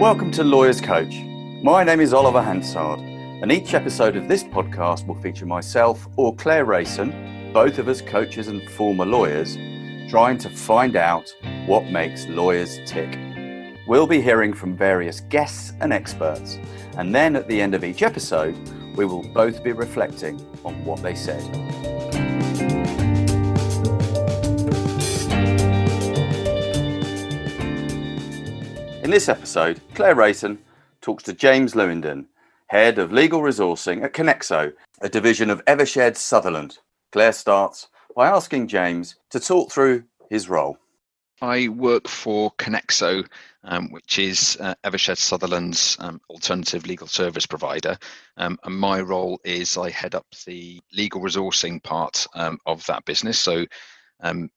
Welcome to Lawyers Coach. My name is Oliver Hansard, and each episode of this podcast will feature myself or Claire Rayson, both of us coaches and former lawyers, trying to find out what makes lawyers tick. We'll be hearing from various guests and experts, and then at the end of each episode, we will both be reflecting on what they said. In this episode, Claire Rayson talks to James Lewindon, Head of Legal Resourcing at Konexo, a division of Eversheds Sutherland. Claire starts by asking James to talk through his role. I work for Konexo, um, which is uh, Eversheds Sutherland's um, alternative legal service provider. Um, and my role is I head up the legal resourcing part um, of that business. So um,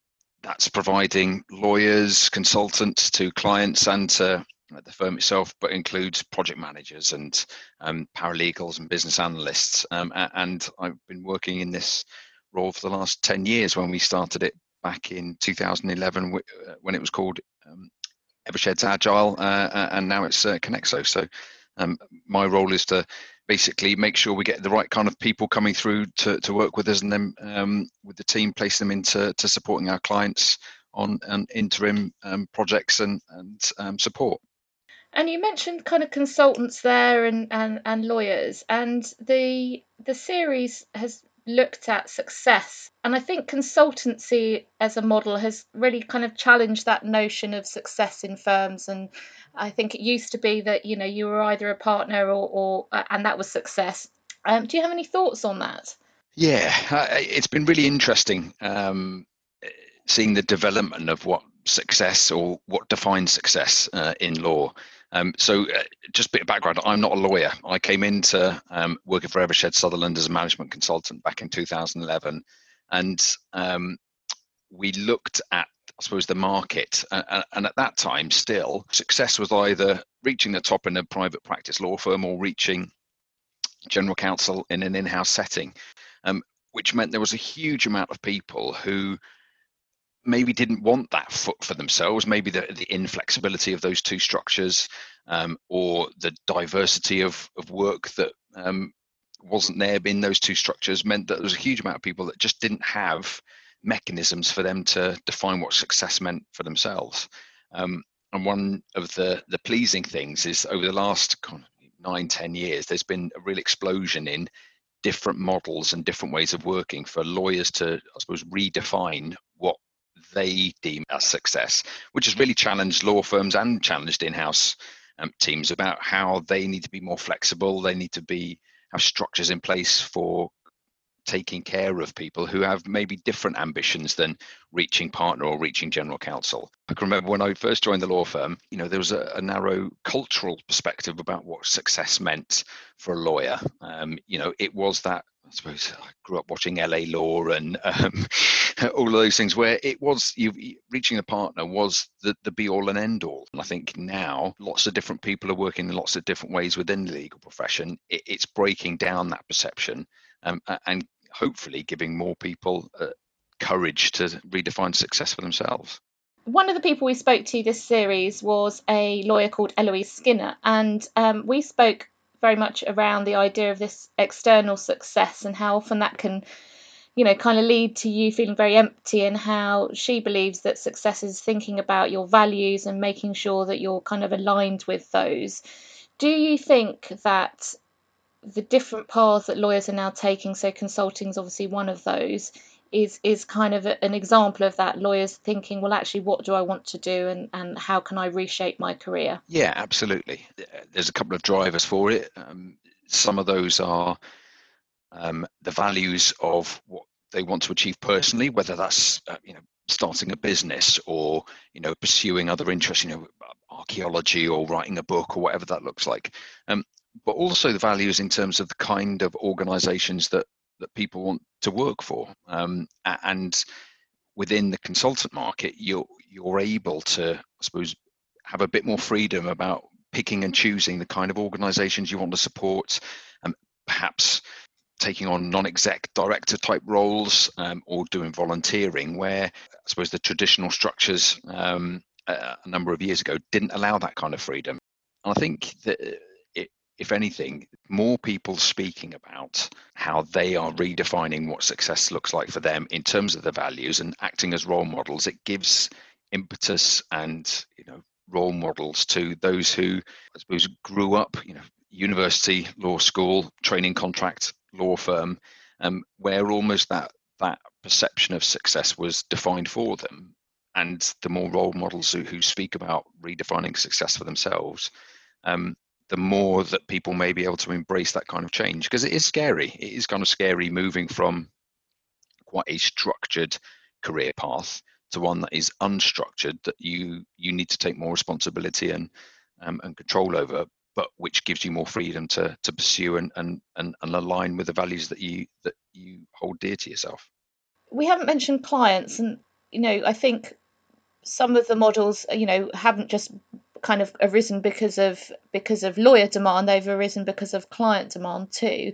that's providing lawyers, consultants to clients and to the firm itself, but includes project managers and um, paralegals and business analysts. Um, and I've been working in this role for the last 10 years when we started it back in 2011 uh, when it was called um, Eversheds Agile, uh, and now it's uh. So um, my role is to basically make sure we get the right kind of people coming through to, to work with us and then um, with the team place them into to supporting our clients on um, interim um, projects and, and um, support. And you mentioned kind of consultants there and, and, and lawyers, and the the series has looked at success. And I think consultancy as a model has really kind of challenged that notion of success in firms. And I think it used to be that, you know, you were either a partner or, or uh, and that was success. Um, do you have any thoughts on that? Yeah, uh, it's been really interesting um, seeing the development of what success or what defines success uh, in law. Um, so, uh, just a bit of background I'm not a lawyer. I came into um, working for Eversheds Sutherland as a management consultant back in 2011. And um, we looked at, I suppose, the market. Uh, and at that time, still, success was either reaching the top in a private practice law firm or reaching general counsel in an in house setting, um, which meant there was a huge amount of people who maybe didn't want that foot for themselves maybe the, the inflexibility of those two structures um, or the diversity of, of work that um, wasn't there in those two structures meant that there was a huge amount of people that just didn't have mechanisms for them to define what success meant for themselves. Um, and one of the the pleasing things is over the last nine ten years there's been a real explosion in different models and different ways of working for lawyers to i suppose redefine what they deem as success, which has really challenged law firms and challenged in-house um, teams about how they need to be more flexible. They need to be have structures in place for taking care of people who have maybe different ambitions than reaching partner or reaching general counsel. I can remember when I first joined the law firm, you know, there was a, a narrow cultural perspective about what success meant for a lawyer. Um, you know, it was that I suppose I grew up watching LA Law and um, all of those things where it was you reaching a partner was the, the be all and end all. And I think now lots of different people are working in lots of different ways within the legal profession. It, it's breaking down that perception um, and hopefully giving more people uh, courage to redefine success for themselves. One of the people we spoke to this series was a lawyer called Eloise Skinner, and um, we spoke very much around the idea of this external success and how often that can you know kind of lead to you feeling very empty and how she believes that success is thinking about your values and making sure that you're kind of aligned with those. Do you think that the different paths that lawyers are now taking so consulting is obviously one of those is is kind of an example of that? Lawyers thinking well actually what do i want to do and and how can i reshape my career? Yeah absolutely. There's a couple of drivers for it. Um, some of those are um, the values of what they want to achieve personally whether that's uh, you know starting a business or you know pursuing other interests you know archaeology or writing a book or whatever that looks like um, but also the values in terms of the kind of organizations that that people want to work for. Um, and within the consultant market, you're you're able to, I suppose, have a bit more freedom about picking and choosing the kind of organisations you want to support, and perhaps taking on non-exec director type roles um, or doing volunteering, where I suppose the traditional structures um, a, number of years ago didn't allow that kind of freedom. and I think that if anything, more people speaking about how they are redefining what success looks like for them in terms of the values and acting as role models, it gives impetus and you know role models to those who I suppose grew up, you know, university, law school, training contract, law firm, um, where almost that that perception of success was defined for them. And the more role models who, who speak about redefining success for themselves, um, the more that people may be able to embrace that kind of change because it is scary. It is kind of scary moving from quite a structured career path to one that is unstructured that you you need to take more responsibility and um, and control over but which gives you more freedom to to pursue and, and and and align with the values that you that you hold dear to yourself. We haven't mentioned clients and you know i think some of the models you know haven't just kind of arisen because of because of lawyer demand they've arisen because of client demand too.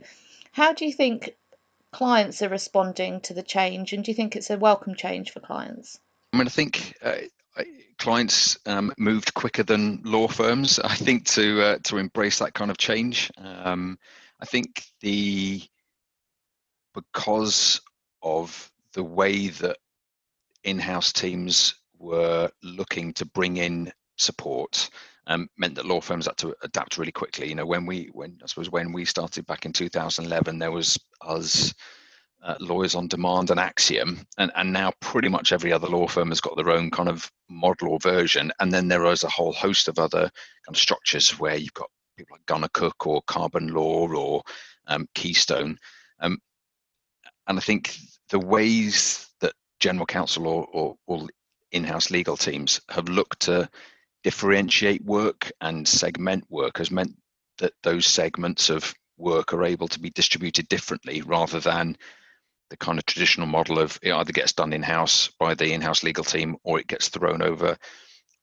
How do you think clients are responding to the change and do you think it's a welcome change for clients? I mean i think uh, clients um, moved quicker than law firms i think to uh, to embrace that kind of change um, i think the because of the way that in-house teams were looking to bring in support um, meant that law firms had to adapt really quickly. You know, when we, when I suppose when we started back in 2011, there was us uh, lawyers on demand and Axiom, and and now pretty much every other law firm has got their own kind of model or version, and then there is a whole host of other kind of structures where you've got people like Gunnercooke or Carbon Law or um, Keystone, um, and I think the ways that general counsel or, or, or in-house legal teams have looked to differentiate work and segment work has meant that those segments of work are able to be distributed differently rather than the kind of traditional model of it either gets done in-house by the in-house legal team or it gets thrown over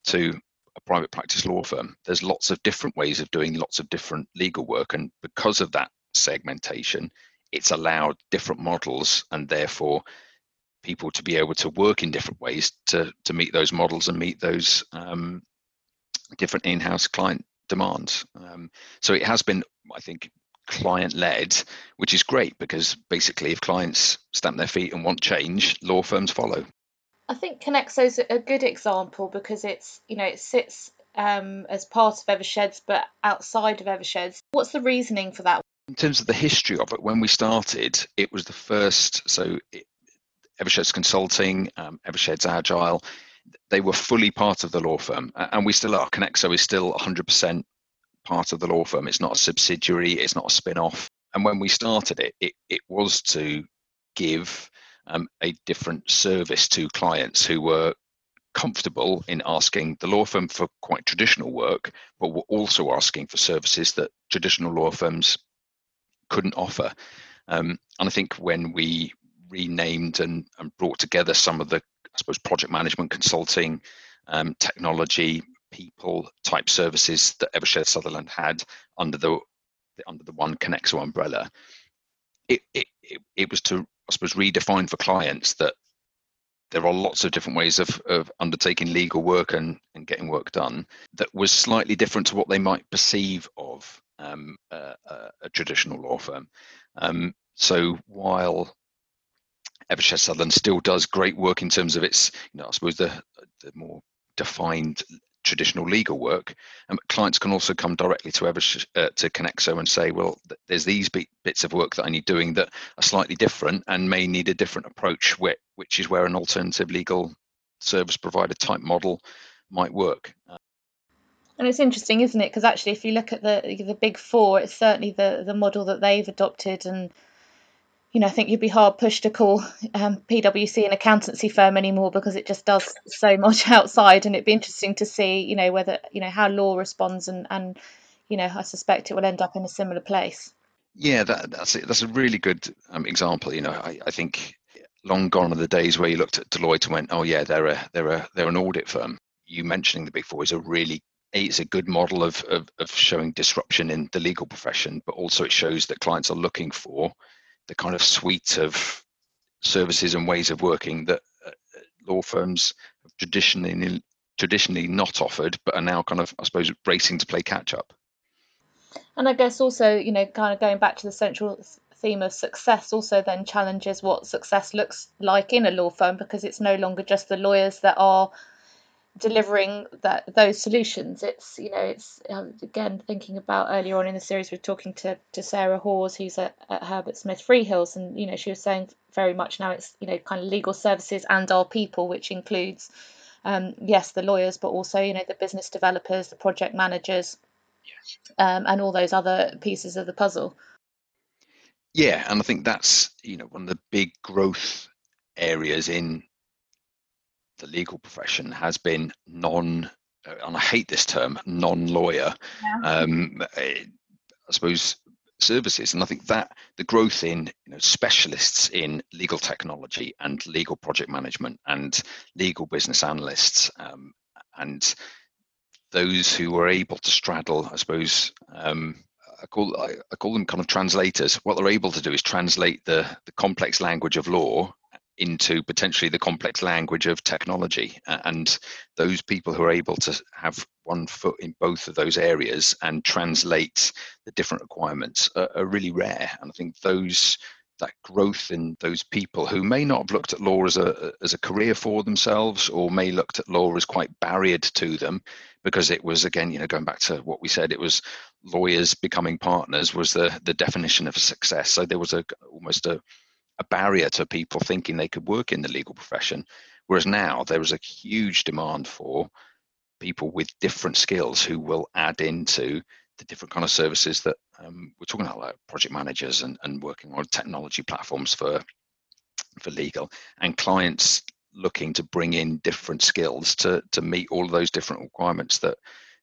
to a private practice law firm there's lots of different ways of doing lots of different legal work and because of that segmentation it's allowed different models and therefore people to be able to work in different ways to to meet those models and meet those um, different in-house client demands. Um, so it has been, I think, client-led, which is great because basically, if clients stamp their feet and want change, law firms follow. I think Konexo is a good example because it's you know it sits um, as part of Eversheds but outside of Eversheds. What's the reasoning for that? In terms of the history of it, when we started, it was the first. So it, Eversheds Consulting, um, Eversheds Agile they were fully part of the law firm, and we still are. Konexo is still 100% part of the law firm. It's not a subsidiary. It's not a spin-off. And when we started it, it, it was to give um, a different service to clients who were comfortable in asking the law firm for quite traditional work, but were also asking for services that traditional law firms couldn't offer. Um, and I think when we renamed and, and brought together some of the I suppose, project management consulting, um, technology, people type services that Eversheds Sutherland had under the under the one Konexo umbrella. It, it, it, it was to, I suppose, redefine for clients that there are lots of different ways of, of undertaking legal work and, and getting work done that was slightly different to what they might perceive of um, a, a, traditional law firm. Um, so while Eversheds Sutherland still does great work in terms of its, you know, I suppose the, the more defined traditional legal work. And clients can also come directly to Evershed, uh, to Konexo and say, well, th- there's these bits of work that I need doing that are slightly different and may need a different approach, which, which is where an alternative legal service provider type model might work. And it's interesting, isn't it? Because actually, if you look at the the big four, it's certainly the the model that they've adopted and you know, I think you'd be hard pushed to call um, PwC an accountancy firm anymore because it just does so much outside, and it'd be interesting to see, you know, whether you know how law responds, and and you know, I suspect it will end up in a similar place. Yeah, that, that's it. That's a really good um, example. You know, I, I think long gone are the days where you looked at Deloitte and went, "Oh yeah, they're a they're a they're an audit firm." You mentioning the Big Four is a really it's a good model of, of, of showing disruption in the legal profession, but also it shows that clients are looking for the kind of suite of services and ways of working that uh, law firms have traditionally traditionally not offered, but are now kind of, I suppose, racing to play catch up. And I guess also, you know, kind of going back to the central theme of success, also then challenges what success looks like in a law firm because it's no longer just the lawyers that are delivering that those solutions. It's you know it's um, again thinking about earlier on in the series we're talking to to Sarah Hawes who's at, at Herbert Smith Freehills and you know she was saying very much now it's you know kind of legal services and our people which includes um, yes the lawyers but also you know the business developers the project managers yes. um, and all those other pieces of the puzzle. Yeah, and I think that's you know one of the big growth areas in the legal profession has been non, uh, and I hate this term, non-lawyer. Yeah. Um, I suppose services, and I think that the growth in you know, specialists in legal technology and legal project management and legal business analysts um, and those who are able to straddle, I suppose. Um, I call I, I, call them kind of translators. What they're able to do is translate the the complex language of law into potentially the complex language of technology. And those people who are able to have one foot in both of those areas and translate the different requirements are, are really rare. And I think those that growth in those people who may not have looked at law as a as a career for themselves or may looked at law as quite barriered to them because it was again you know going back to what we said it was lawyers becoming partners was the the definition of success so there was a almost a a barrier to people thinking they could work in the legal profession. Whereas now there is a huge demand for people with different skills who will add into the different kind of services that um, we're talking about, like project managers and, and working on technology platforms for for legal and clients looking to bring in different skills to to meet all of those different requirements that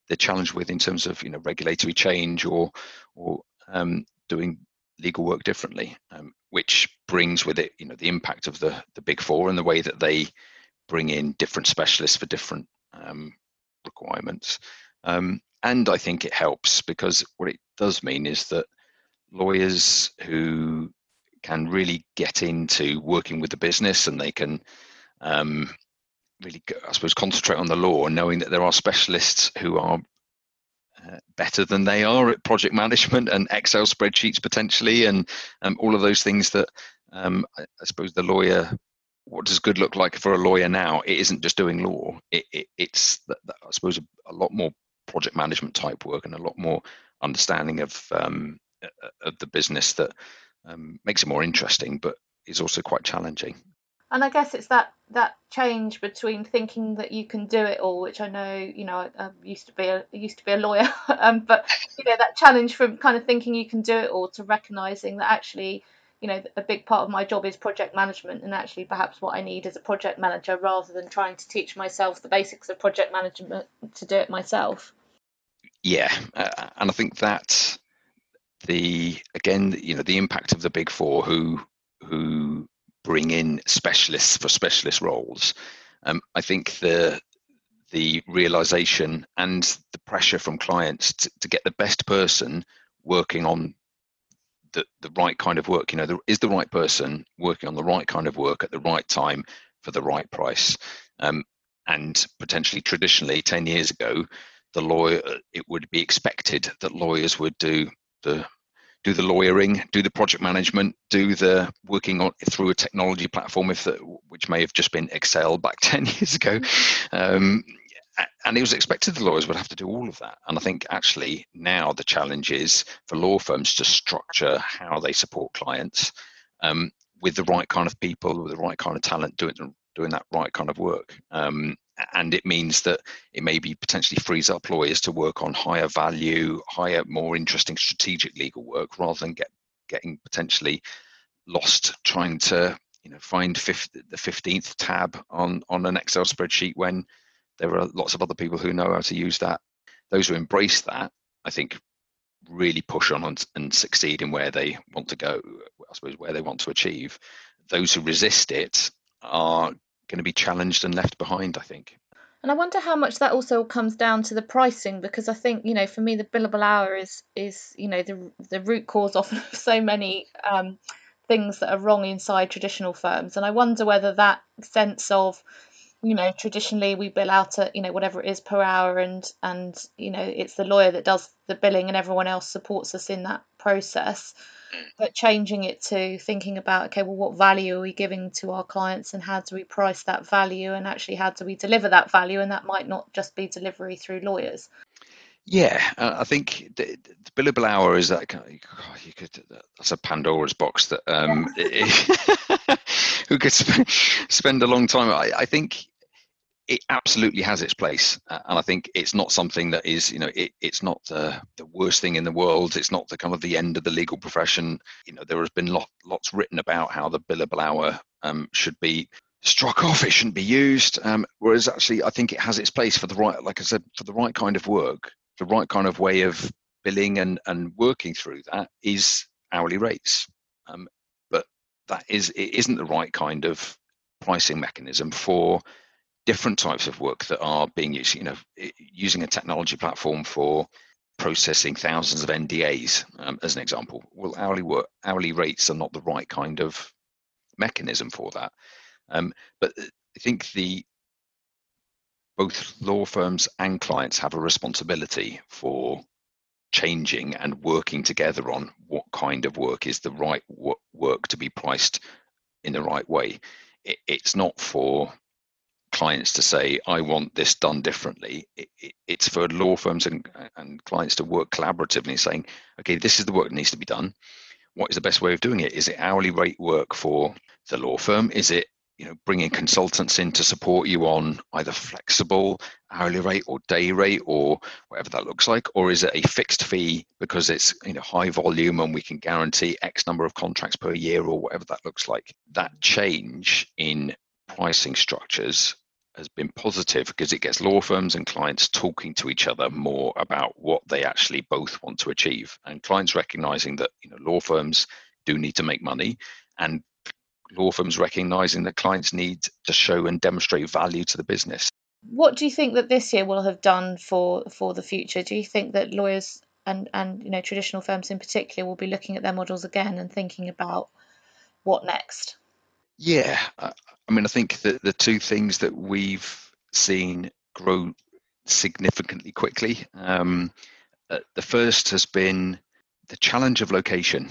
they're challenged with in terms of you know regulatory change or or um, doing legal work differently, um, which brings with it, you know, the impact of the the big four and the way that they bring in different specialists for different um, requirements. Um, and I think it helps because what it does mean is that lawyers who can really get into working with the business and they can um, really, I suppose, concentrate on the law, knowing that there are specialists who are uh, better than they are at project management and Excel spreadsheets potentially, and um, all of those things that um, I, I, suppose the lawyer. What does good look like for a lawyer now? It isn't just doing law. It, it, it's I suppose a, a, lot more project management type work and a lot more understanding of um, of the business that um, makes it more interesting, but is also quite challenging and I guess it's that that change between thinking that you can do it all, which I know, you know, I, I used to be a used to be a lawyer, um, but you know that challenge from kind of thinking you can do it all to recognizing that actually, you know, a big part of my job is project management, and actually perhaps what I need is a project manager rather than trying to teach myself the basics of project management to do it myself. Yeah, uh, and I think that the again, you know, the impact of the big four who who bring in specialists for specialist roles. Um, I think the the realization and the pressure from clients to, to get the best person working on the, the right kind of work. You know, there is the right person working on the right kind of work at the right time for the right price. Um, and potentially traditionally 10 years ago, the lawyer, it would be expected that lawyers would do the do the lawyering, do the project management, do the working on through a technology platform, if the, which may have just been Excel back ten years ago. Um, and it was expected the lawyers would have to do all of that. And I think actually now the challenge is for law firms to structure how they support clients um, with the right kind of people, with the right kind of talent, doing doing that right kind of work. Um, and it means that it maybe potentially frees up lawyers to work on higher value, higher, more interesting strategic legal work rather than get getting potentially lost trying to you know find fifth, the 15th tab on on an excel spreadsheet when there are lots of other people who know how to use that. Those who embrace that i think really push on and, and succeed in where they want to go i suppose where they want to achieve. Those who resist it are going to be challenged and left behind, I think. And I wonder how much that also comes down to the pricing, because I think you know, for me, the billable hour is is you know the the root cause of so many um, things that are wrong inside traditional firms, and I wonder whether that sense of you know traditionally we bill out at you know whatever it is per hour and and you know it's the lawyer that does the billing and everyone else supports us in that process. But changing it to thinking about okay well what value are we giving to our clients and how do we price that value and actually how do we deliver that value? And that might not just be delivery through lawyers. Yeah, I think the, the billable hour is that kind of, you could that's a Pandora's box that um, who could sp- spend a long time. I, I, think it absolutely has its place, uh, and I think it's not something that is you know it, it's not the the worst thing in the world. It's not the kind of the end of the legal profession. You know there has been lot, lots written about how the billable hour um, should be struck off. It shouldn't be used. Um, whereas actually, I think it has its place for the right, like I said, for the right kind of work the right kind of way of billing and, and working through that is hourly rates. Um, that is it isn't the right kind of pricing mechanism for different types of work that are being used. You know, using a technology platform for processing thousands of NDAs, um, as an example. Well, hourly work, hourly rates are not the right kind of mechanism for that. Um, but I think the both law firms and clients have a responsibility for changing and working together on what kind of work is the right work to be priced in the right way. it's not for clients to say, I want this done differently. it's for law firms and, and clients to work collaboratively, saying, okay, this is the work that needs to be done. What is the best way of doing it? Is it hourly rate work for the law firm? Is it you know bringing consultants in to support you on either flexible hourly rate or day rate or whatever that looks like or is it a fixed fee because it's you know high volume and we can guarantee x number of contracts per year or whatever that looks like? That change in pricing structures has been positive because it gets law firms and clients talking to each other more about what they actually both want to achieve. And clients recognizing that you know law firms do need to make money and law firms recognizing that clients need to show and demonstrate value to the business. What do you think that this year will have done for for the future? Do you think that lawyers and and you know traditional firms in particular will be looking at their models again and thinking about what next? Yeah, I mean, I think that the two things that we've seen grow significantly quickly. Um, uh, the first has been the challenge of location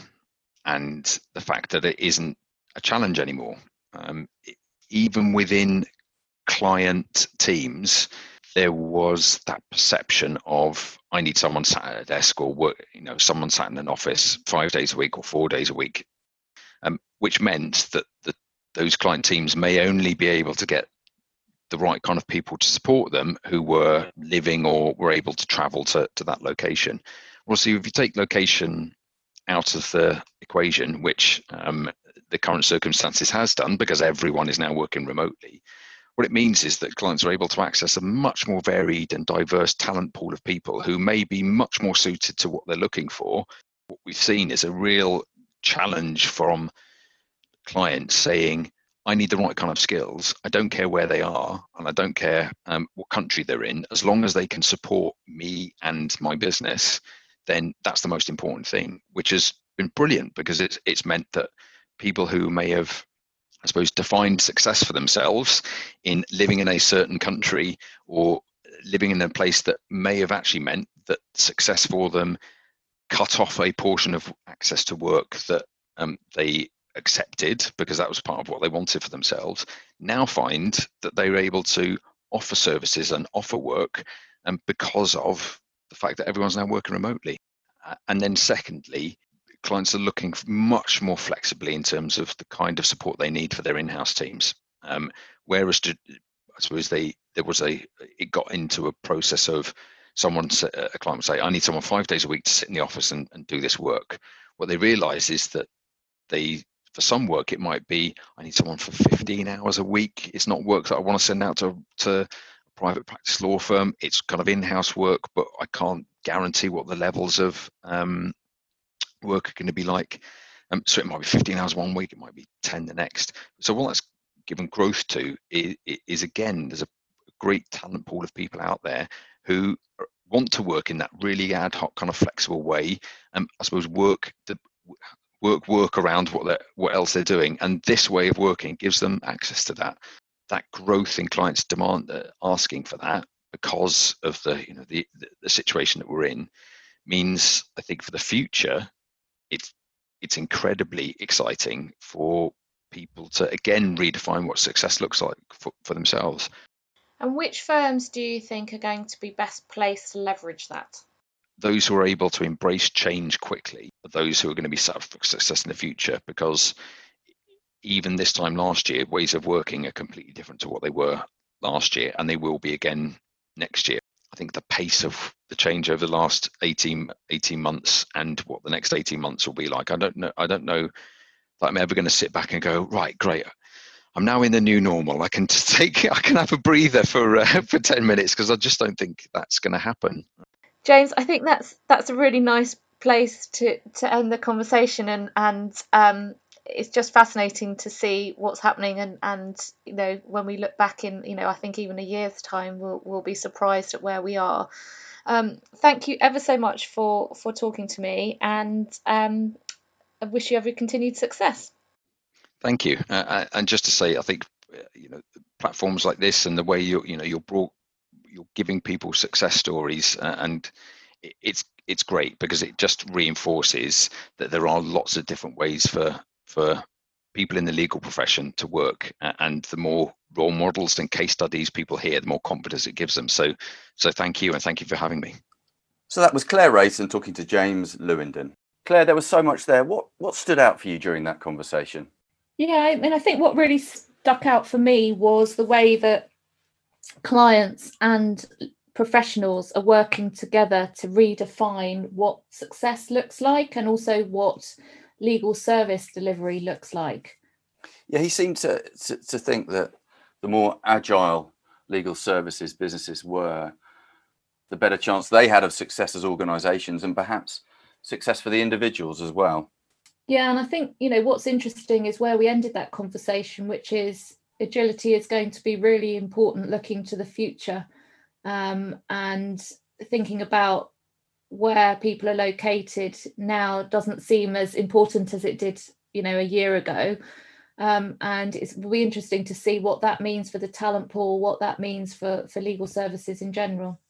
and the fact that it isn't a challenge anymore. Um, even within client teams, there was that perception of I need someone sat at a desk or work, you know, someone sat in an office five days a week or four days a week, um, which meant that the, those client teams may only be able to get the right kind of people to support them who were living or were able to travel to, to that location. See, if you take location out of the equation, which um, the current circumstances has done because everyone is now working remotely. What it means is that clients are able to access a much more varied and diverse talent pool of people who may be much more suited to what they're looking for. What we've seen is a real challenge from clients saying, I need the right kind of skills. I don't care where they are, and I don't care um, what country they're in. As long as they can support me and my business, then that's the most important thing, which has been brilliant because it's it's meant that people who may have I suppose, defined success for themselves in living in a certain country or living in a place that may have actually meant that success for them cut off a portion of access to work that um, they accepted because that was part of what they wanted for themselves. Now find that they're able to offer services and offer work and um, because of the fact that everyone's now working remotely. Uh, and then, secondly, clients are looking much more flexibly in terms of the kind of support they need for their in-house teams. Um, whereas, to, I suppose they there was a it got into a process of someone a client would say, "I need someone five days a week to sit in the office and, and do this work." What they realise is that they for some work it might be I need someone for 15 hours a week. It's not work that I want to send out to to private practice law firm. It's kind of in-house work, but I can't guarantee what the levels of um, work are going to be like. Um, so it might be 15 hours one week, it might be 10 the next. So what that's given growth to is, is again, there's a great talent pool of people out there who want to work in that really ad hoc kind of flexible way. And um, I suppose work the work work around what they what else they're doing, and this way of working gives them access to that. That growth in clients' demand, uh, asking for that because of the you know the, the situation that we're in, means I think for the future, it's it's incredibly exciting for people to again redefine what success looks like for, for themselves. And which firms do you think are going to be best placed to leverage that? Those who are able to embrace change quickly are those who are going to be set up for success in the future because even this time last year, ways of working are completely different to what they were last year, and they will be again next year. I think the pace of the change over the last 18, 18 months and what the next 18 months will be like. I don't know. I don't know that I'm ever going to sit back and go, right, great. I'm now in the new normal. I can take, I can have a breather for uh, for 10 minutes because I just don't think that's going to happen. James, I think that's that's a really nice place to to end the conversation and and um, it's just fascinating to see what's happening and and you know when we look back in you know I think even a year's time we'll we'll be surprised at where we are. Um, thank you ever so much for for talking to me and um, I wish you every continued success. Thank you. Uh, uh and just to say, I think uh, you know platforms like this and the way you you know you're brought you're giving people success stories uh, and it's it's great because it just reinforces that there are lots of different ways for for people in the legal profession to work and the more role models and case studies people hear the more confidence it gives them. So so thank you and thank you for having me. So that was claire rayson talking to james lewenden claire there was so much there. What what stood out for you during that conversation? Yeah i mean i think what really stuck out for me was the way that clients and professionals are working together to redefine what success looks like and also what legal service delivery looks like. Yeah, he seemed to, to, to think that the more agile legal services businesses were, the better chance they had of success as organizations and perhaps success for the individuals as well. Yeah, and I think, you know, what's interesting is where we ended that conversation, which is agility is going to be really important looking to the future um, and thinking about where people are located now doesn't seem as important as it did, you know, a year ago. Um, and it will be interesting to see what that means for the talent pool, what that means for for legal services in general.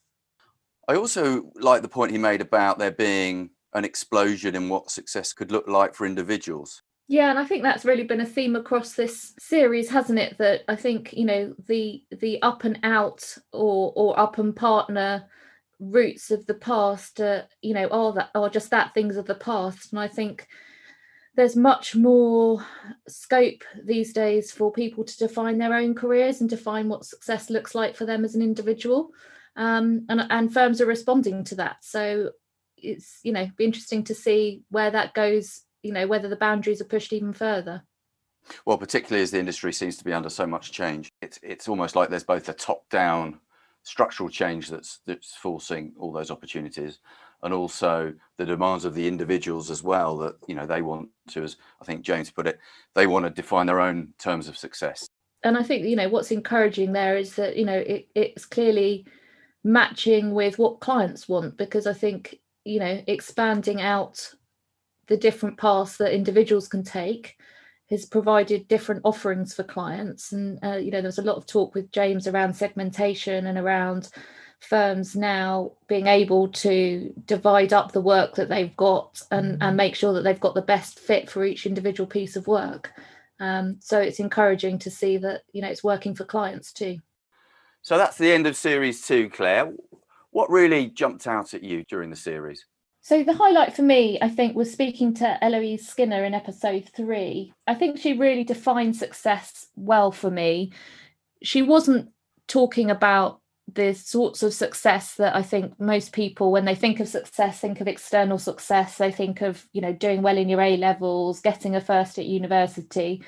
I also like the point he made about there being an explosion in what success could look like for individuals. Yeah, and I think that's really been a theme across this series, hasn't it? That I think you know the the up and out or or up and partner routes of the past you know are that are just that things of the past. And i think there's much more scope these days for people to define their own careers and define what success looks like for them as an individual. Um, and, and firms are responding to that. So it's you know be interesting to see where that goes you know whether the boundaries are pushed even further. Well particularly as the industry seems to be under so much change it's it's almost like there's both a top down structural change that's that's forcing all those opportunities and also the demands of the individuals as well that you know they want to as i think james put it they want to define their own terms of success. And i think you know what's encouraging there is that you know it, it's clearly matching with what clients want because i think you know expanding out the different paths that individuals can take has provided different offerings for clients. And uh, you know there was a lot of talk with james around segmentation and around firms now being able to divide up the work that they've got and, and make sure that they've got the best fit for each individual piece of work. Um, so it's encouraging to see that you know it's working for clients too. So that's the end of series two claire. What really jumped out at you during the series so the highlight for me, I think, was speaking to Eloise Skinner in episode three. I think she really defined success well for me. She wasn't talking about the sorts of success that I think most people, when they think of success, think of external success. They think of, you know, doing well in your A levels, getting a first at university.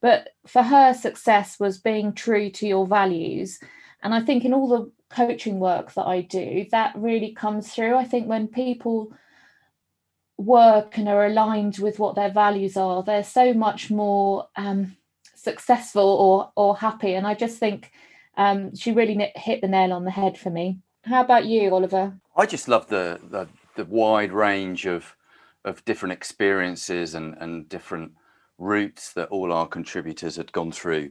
But for her, success was being true to your values. And I think in all the coaching work that I do, that really comes through. I think when people work and are aligned with what their values are, they're so much more um, successful or or happy. And I just think um, she really hit the nail on the head for me. How about you, Oliver? I just love the the, the wide range of of different experiences and, and different routes that all our contributors had gone through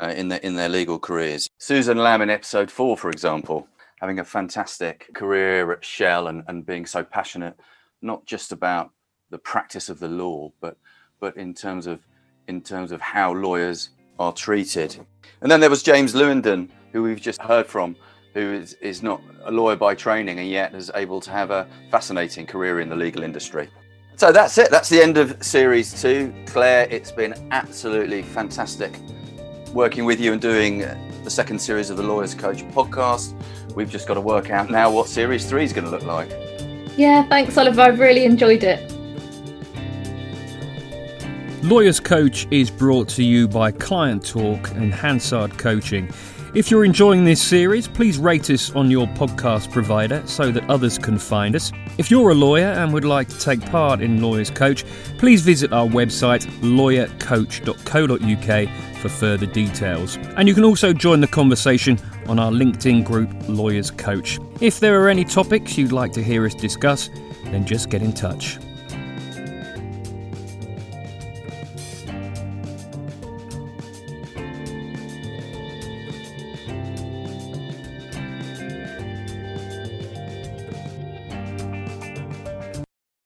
uh, in their in their legal careers. Susan Lamb in episode four, for example, having a fantastic career at Shell and, and being so passionate, not just about the practice of the law, but but in terms of in terms of how lawyers are treated. And then there was James Lewenden, who we've just heard from, who is, is not a lawyer by training and yet is able to have a fascinating career in the legal industry. So that's it. That's the end of series two. Claire, it's been absolutely fantastic working with you and doing the second series of the Lawyers Coach podcast. We've just got to work out now what series three is going to look like. Yeah, thanks, Oliver. I've really enjoyed it. Lawyers Coach is brought to you by Client Talk and Hansard Coaching. If you're enjoying this series, please rate us on your podcast provider so that others can find us. If you're a lawyer and would like to take part in Lawyers Coach, please visit our website lawyercoach.co.uk for further details. And you can also join the conversation on our LinkedIn group Lawyers Coach. If there are any topics you'd like to hear us discuss, then just get in touch.